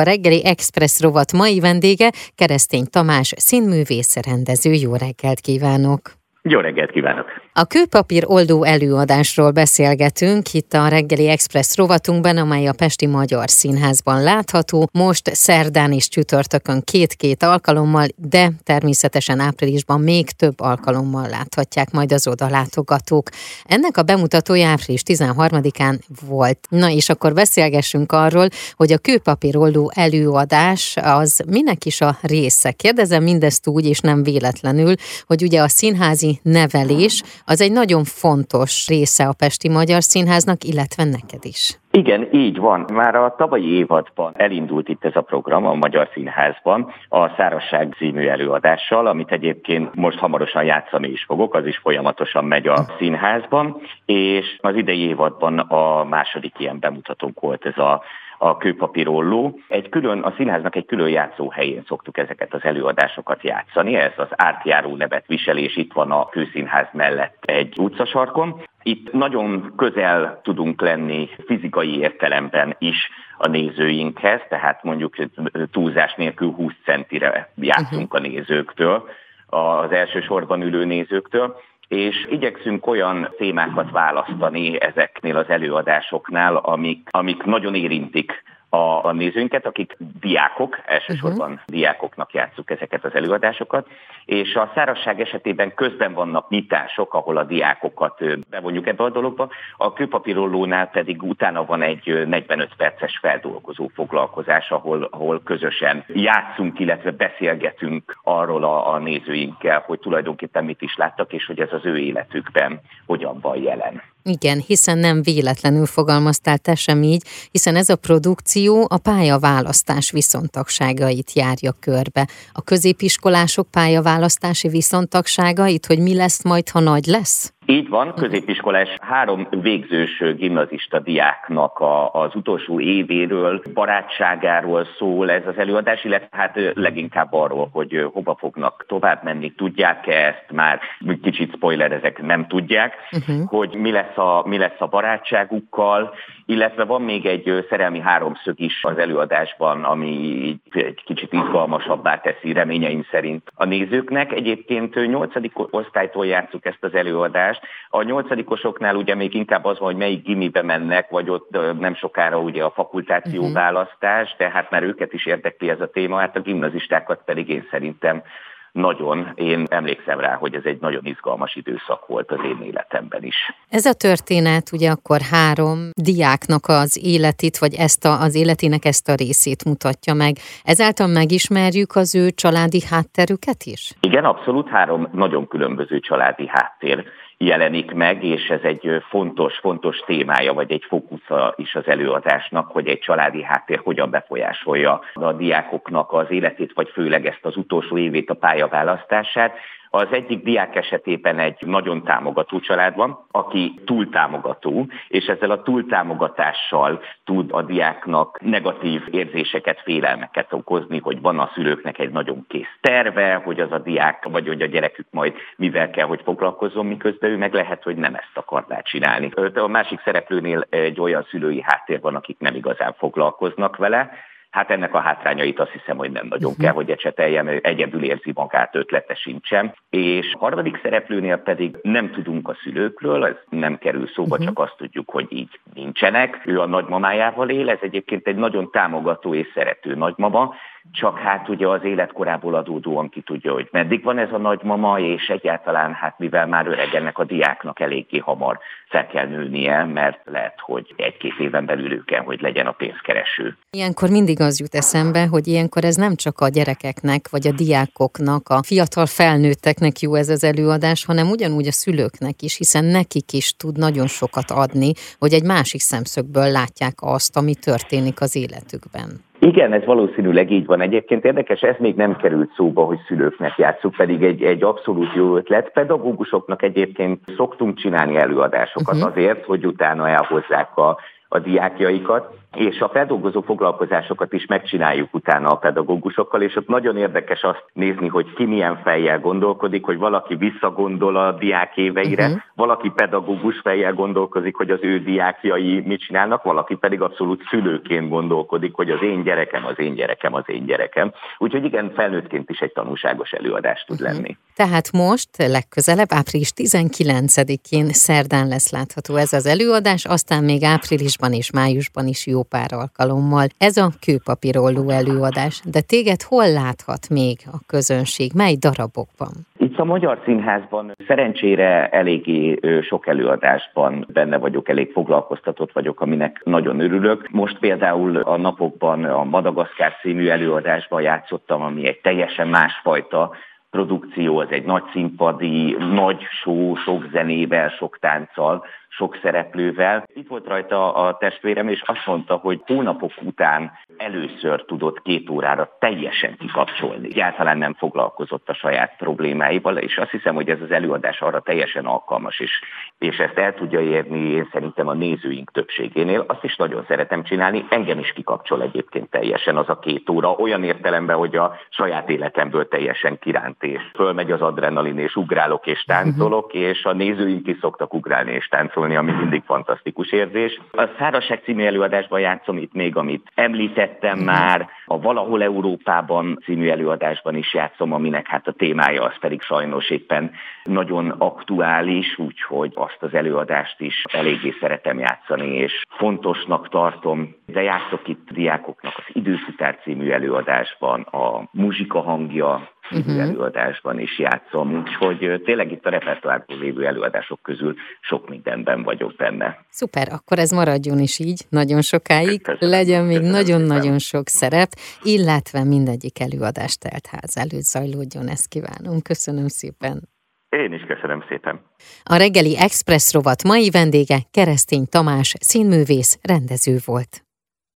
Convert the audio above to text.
A reggeli Express rovat mai vendége Keresztény Tamás, színművész rendező. Jó reggelt kívánok! Jó reggelt kívánok! A kőpapír oldó előadásról beszélgetünk itt a reggeli Express rovatunkban, amely a Pesti Magyar Színházban látható. Most szerdán és csütörtökön két-két alkalommal, de természetesen áprilisban még több alkalommal láthatják majd az oda látogatók. Ennek a bemutatója április 13-án volt. Na és akkor beszélgessünk arról, hogy a kőpapír oldó előadás az minek is a része. Kérdezem mindezt úgy, és nem véletlenül, hogy ugye a színházi nevelés az egy nagyon fontos része a Pesti Magyar Színháznak, illetve neked is. Igen, így van. Már a tavalyi évadban elindult itt ez a program a Magyar Színházban a Szárasság című előadással, amit egyébként most hamarosan játszani is fogok, az is folyamatosan megy a színházban, és az idei évadban a második ilyen bemutatónk volt ez a a kőpapírolló. Egy külön, a színháznak egy külön játszóhelyén szoktuk ezeket az előadásokat játszani. Ez az ártjáró nevet viselés itt van a főszínház mellett egy utcasarkon. Itt nagyon közel tudunk lenni fizikai értelemben is a nézőinkhez, tehát mondjuk túlzás nélkül 20 centire játszunk a nézőktől, az első sorban ülő nézőktől, és igyekszünk olyan témákat választani ezeknél az előadásoknál, amik, amik nagyon érintik a, a nézőinket, akik diákok, elsősorban uh-huh. diákoknak játszuk ezeket az előadásokat, és a szárasság esetében közben vannak nyitások, ahol a diákokat bevonjuk ebbe a dologba, a kőpapírollónál pedig utána van egy 45 perces feldolgozó foglalkozás, ahol, ahol közösen játszunk, illetve beszélgetünk arról a, a nézőinkkel, hogy tulajdonképpen mit is láttak, és hogy ez az ő életükben hogyan van jelen. Igen, hiszen nem véletlenül fogalmaztál te sem így, hiszen ez a produkció a pályaválasztás viszontagságait járja körbe. A középiskolások pályaválasztási viszontagságait, hogy mi lesz majd, ha nagy lesz? Így van, középiskolás három végzős gimnazista diáknak a, az utolsó évéről, barátságáról szól ez az előadás, illetve hát leginkább arról, hogy hova fognak tovább menni, tudják-e ezt már, kicsit spoiler, ezek nem tudják, uh-huh. hogy mi lesz, a, mi lesz a barátságukkal, illetve van még egy szerelmi háromszög is az előadásban, ami egy kicsit izgalmasabbá teszi reményeim szerint a nézőknek. Egyébként nyolcadik osztálytól játszuk ezt az előadást, választást. A nyolcadikosoknál ugye még inkább az van, hogy melyik gimibe mennek, vagy ott nem sokára ugye a fakultáció uh-huh. választás, de hát már őket is érdekli ez a téma, hát a gimnazistákat pedig én szerintem nagyon, én emlékszem rá, hogy ez egy nagyon izgalmas időszak volt az én életemben is. Ez a történet ugye akkor három diáknak az életét, vagy ezt a, az életének ezt a részét mutatja meg. Ezáltal megismerjük az ő családi hátterüket is? Igen, abszolút három nagyon különböző családi háttér jelenik meg, és ez egy fontos, fontos témája, vagy egy fókusza is az előadásnak, hogy egy családi háttér hogyan befolyásolja a diákoknak az életét, vagy főleg ezt az utolsó évét a pályaválasztását. Az egyik diák esetében egy nagyon támogató család van, aki túltámogató, és ezzel a túltámogatással tud a diáknak negatív érzéseket, félelmeket okozni, hogy van a szülőknek egy nagyon kész terve, hogy az a diák, vagy hogy a gyerekük majd mivel kell, hogy foglalkozzon, miközben ő meg lehet, hogy nem ezt akarná csinálni. A másik szereplőnél egy olyan szülői háttér van, akik nem igazán foglalkoznak vele, Hát ennek a hátrányait azt hiszem, hogy nem nagyon kell, hogy ecseteljem, egyedül érzi magát, ötlete sincsen. És a harmadik szereplőnél pedig nem tudunk a szülőkről, ez nem kerül szóba, uh-huh. csak azt tudjuk, hogy így nincsenek. Ő a nagymamájával él, ez egyébként egy nagyon támogató és szerető nagymama, csak hát ugye az életkorából adódóan ki tudja, hogy meddig van ez a nagymama, és egyáltalán hát mivel már öreg ennek a diáknak eléggé hamar fel kell nőnie, mert lehet, hogy egy-két éven belül ő kell, hogy legyen a pénzkereső. Ilyenkor mindig az jut eszembe, hogy ilyenkor ez nem csak a gyerekeknek, vagy a diákoknak, a fiatal felnőtteknek jó ez az előadás, hanem ugyanúgy a szülőknek is, hiszen nekik is tud nagyon sokat adni, hogy egy másik szemszögből látják azt, ami történik az életükben. Igen, ez valószínűleg így van. Egyébként érdekes, ez még nem került szóba, hogy szülőknek játszuk, pedig egy, egy abszolút jó ötlet. Pedagógusoknak egyébként szoktunk csinálni előadásokat uh-huh. azért, hogy utána elhozzák a a diákjaikat, és a feldolgozó foglalkozásokat is megcsináljuk utána a pedagógusokkal, és ott nagyon érdekes azt nézni, hogy ki milyen fejjel gondolkodik, hogy valaki visszagondol a diák éveire, uh-huh. valaki pedagógus fejjel gondolkozik, hogy az ő diákjai mit csinálnak, valaki pedig abszolút szülőként gondolkodik, hogy az én gyerekem, az én gyerekem, az én gyerekem. Úgyhogy igen, felnőttként is egy tanulságos előadás tud uh-huh. lenni. Tehát most legközelebb április 19-én szerdán lesz látható ez az előadás, aztán még áprilisban és májusban is jó pár alkalommal. Ez a kőpapírolló előadás, de téged hol láthat még a közönség, mely darabokban? Itt a Magyar Színházban szerencsére eléggé sok előadásban benne vagyok, elég foglalkoztatott vagyok, aminek nagyon örülök. Most például a napokban a Madagaszkár című előadásban játszottam, ami egy teljesen másfajta produkció, az egy nagy színpadi, nagy show, sok zenével, sok tánccal, sok szereplővel. Itt volt rajta a testvérem, és azt mondta, hogy hónapok után először tudott két órára teljesen kikapcsolni. Egyáltalán nem foglalkozott a saját problémáival, és azt hiszem, hogy ez az előadás arra teljesen alkalmas, és, és ezt el tudja érni én szerintem a nézőink többségénél. Azt is nagyon szeretem csinálni, engem is kikapcsol egyébként teljesen az a két óra, olyan értelemben, hogy a saját életemből teljesen kiránt, és fölmegy az adrenalin, és ugrálok és táncolok, és a nézőink is szoktak ugrálni és táncolni táncolni, ami mindig fantasztikus érzés. A Szárazság című előadásban játszom itt még, amit említettem már, a Valahol Európában című előadásban is játszom, aminek hát a témája az pedig sajnos éppen nagyon aktuális, úgyhogy azt az előadást is eléggé szeretem játszani, és fontosnak tartom. De játszok itt diákoknak az Időfutár című előadásban, a muzsika hangja uh-huh. előadásban is játszom, úgyhogy tényleg itt a repertoárból lévő előadások közül sok mindenben vagyok benne. Szuper, akkor ez maradjon is így nagyon sokáig, köszönöm, legyen még nagyon-nagyon sok szerep, illetve mindegyik előadás teltház előtt zajlódjon, ezt kívánom. Köszönöm szépen. Én is köszönöm szépen. A reggeli Express rovat mai vendége Keresztény Tamás, színművész, rendező volt.